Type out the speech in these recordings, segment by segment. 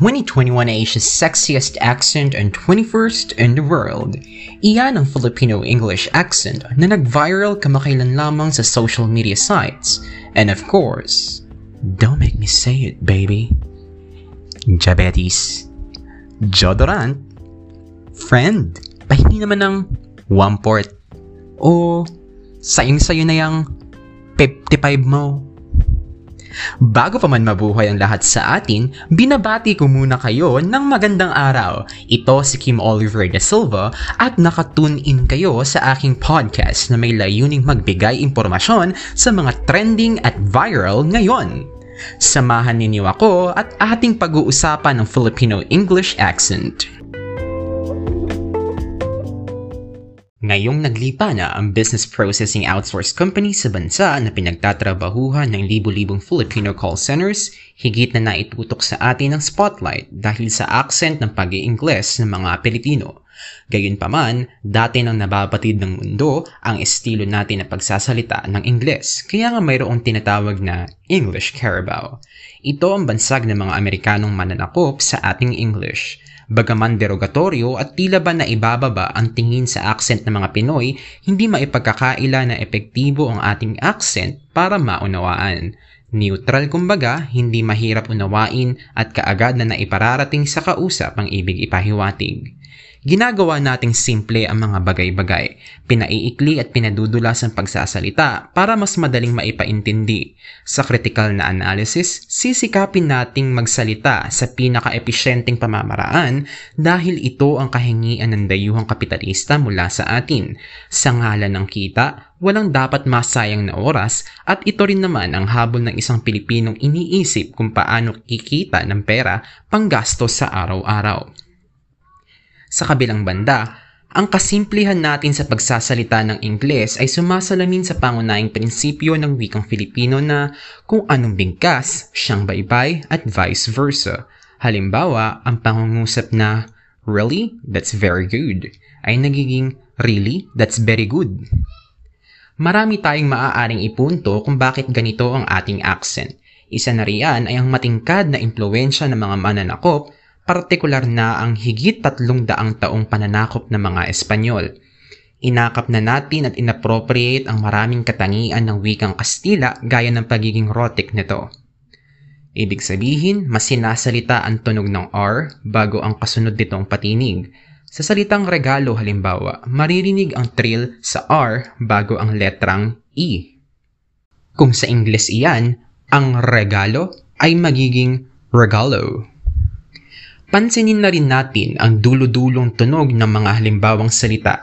2021 Asia's sexiest accent and 21st in the world. Iyan ang Filipino English accent na nag-viral kamakailan lamang sa social media sites. And of course, don't make me say it, baby. Diabetes. Jodorant. Friend. Pahingi naman ng one port. O sayang-sayo na yung 55 mo. Bago pa man mabuhay ang lahat sa atin, binabati ko muna kayo ng magandang araw. Ito si Kim Oliver de Silva at nakatune in kayo sa aking podcast na may layuning magbigay impormasyon sa mga trending at viral ngayon. Samahan ninyo ako at ating pag-uusapan ng Filipino English accent. Ngayong naglipa na ang business processing outsource company sa bansa na pinagtatrabahuhan ng libu-libong Filipino call centers, higit na naitutok sa atin ng spotlight dahil sa accent ng pag iingles ng mga Pilipino. Gayunpaman, dati nang nababatid ng mundo ang estilo natin na pagsasalita ng Ingles, kaya nga mayroong tinatawag na English Carabao. Ito ang bansag ng mga Amerikanong mananakop sa ating English. Bagaman derogatoryo at tila ba na ibababa ang tingin sa accent ng mga Pinoy, hindi maipagkakaila na epektibo ang ating accent para maunawaan. Neutral kumbaga, hindi mahirap unawain at kaagad na naipararating sa kausap ang ibig ipahiwatig. Ginagawa nating simple ang mga bagay-bagay, pinaiikli at pinadudulas ang pagsasalita para mas madaling maipaintindi. Sa critical na analysis, sisikapin nating magsalita sa pinaka-episyenteng pamamaraan dahil ito ang kahingian ng dayuhang kapitalista mula sa atin. Sa ngalan ng kita, walang dapat masayang na oras at ito rin naman ang habol ng isang Pilipinong iniisip kung paano kikita ng pera panggasto sa araw-araw. Sa kabilang banda, ang kasimplihan natin sa pagsasalita ng Ingles ay sumasalamin sa pangunahing prinsipyo ng wikang Filipino na kung anong bigkas, siyang baybay at vice versa. Halimbawa, ang pangungusap na Really? That's very good ay nagiging Really? That's very good. Marami tayong maaaring ipunto kung bakit ganito ang ating accent. Isa na riyan ay ang matingkad na impluensya ng mga mananakop partikular na ang higit tatlong daang taong pananakop ng mga Espanyol. Inakap na natin at inappropriate ang maraming katangian ng wikang Kastila gaya ng pagiging rotic nito. Ibig sabihin, mas sinasalita ang tunog ng R bago ang kasunod nitong patinig. Sa salitang regalo halimbawa, maririnig ang trill sa R bago ang letrang E. Kung sa Ingles iyan, ang regalo ay magiging regalo. Pansinin na rin natin ang dulo-dulong tunog ng mga halimbawang salita.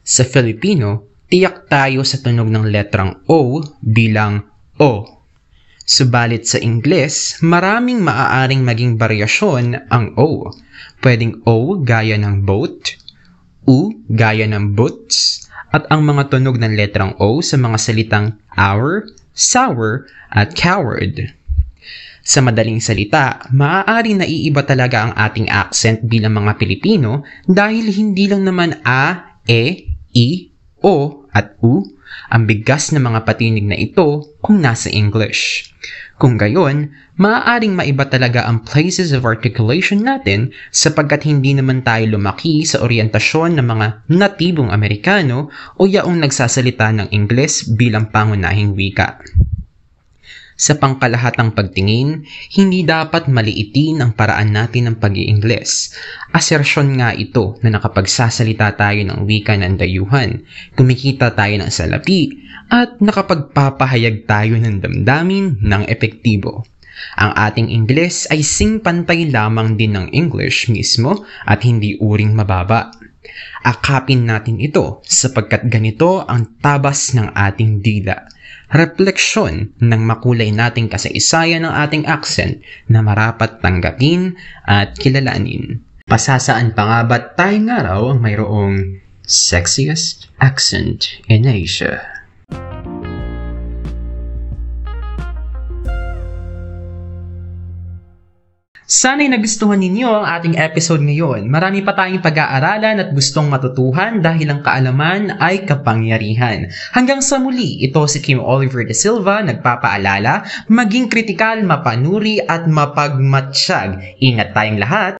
Sa Filipino, tiyak tayo sa tunog ng letrang O bilang O. Subalit sa Ingles, maraming maaaring maging variasyon ang O. Pwedeng O gaya ng boat, U gaya ng boots, at ang mga tunog ng letrang O sa mga salitang our, sour, at coward. Sa madaling salita, maaari naiiba talaga ang ating accent bilang mga Pilipino dahil hindi lang naman A, E, I, O at U ang bigas ng mga patinig na ito kung nasa English. Kung gayon, maaaring maiba talaga ang places of articulation natin sapagkat hindi naman tayo lumaki sa orientasyon ng mga natibong Amerikano o yaong nagsasalita ng Ingles bilang pangunahing wika. Sa pangkalahatang pagtingin, hindi dapat maliitin ang paraan natin ng pag iingles Asersyon nga ito na nakapagsasalita tayo ng wika ng dayuhan, kumikita tayo ng salapi, at nakapagpapahayag tayo ng damdamin ng epektibo. Ang ating Ingles ay singpantay lamang din ng English mismo at hindi uring mababa. Akapin natin ito sapagkat ganito ang tabas ng ating dila refleksyon ng makulay nating kasaysayan ng ating accent na marapat tanggapin at kilalanin. Pasasaan pa nga ba tayong araw ang mayroong sexiest accent in Asia? Sana'y nagustuhan ninyo ang ating episode ngayon. Marami pa tayong pag-aaralan at gustong matutuhan dahil ang kaalaman ay kapangyarihan. Hanggang sa muli, ito si Kim Oliver de Silva nagpapaalala, maging kritikal, mapanuri at mapagmatsyag. Ingat tayong lahat.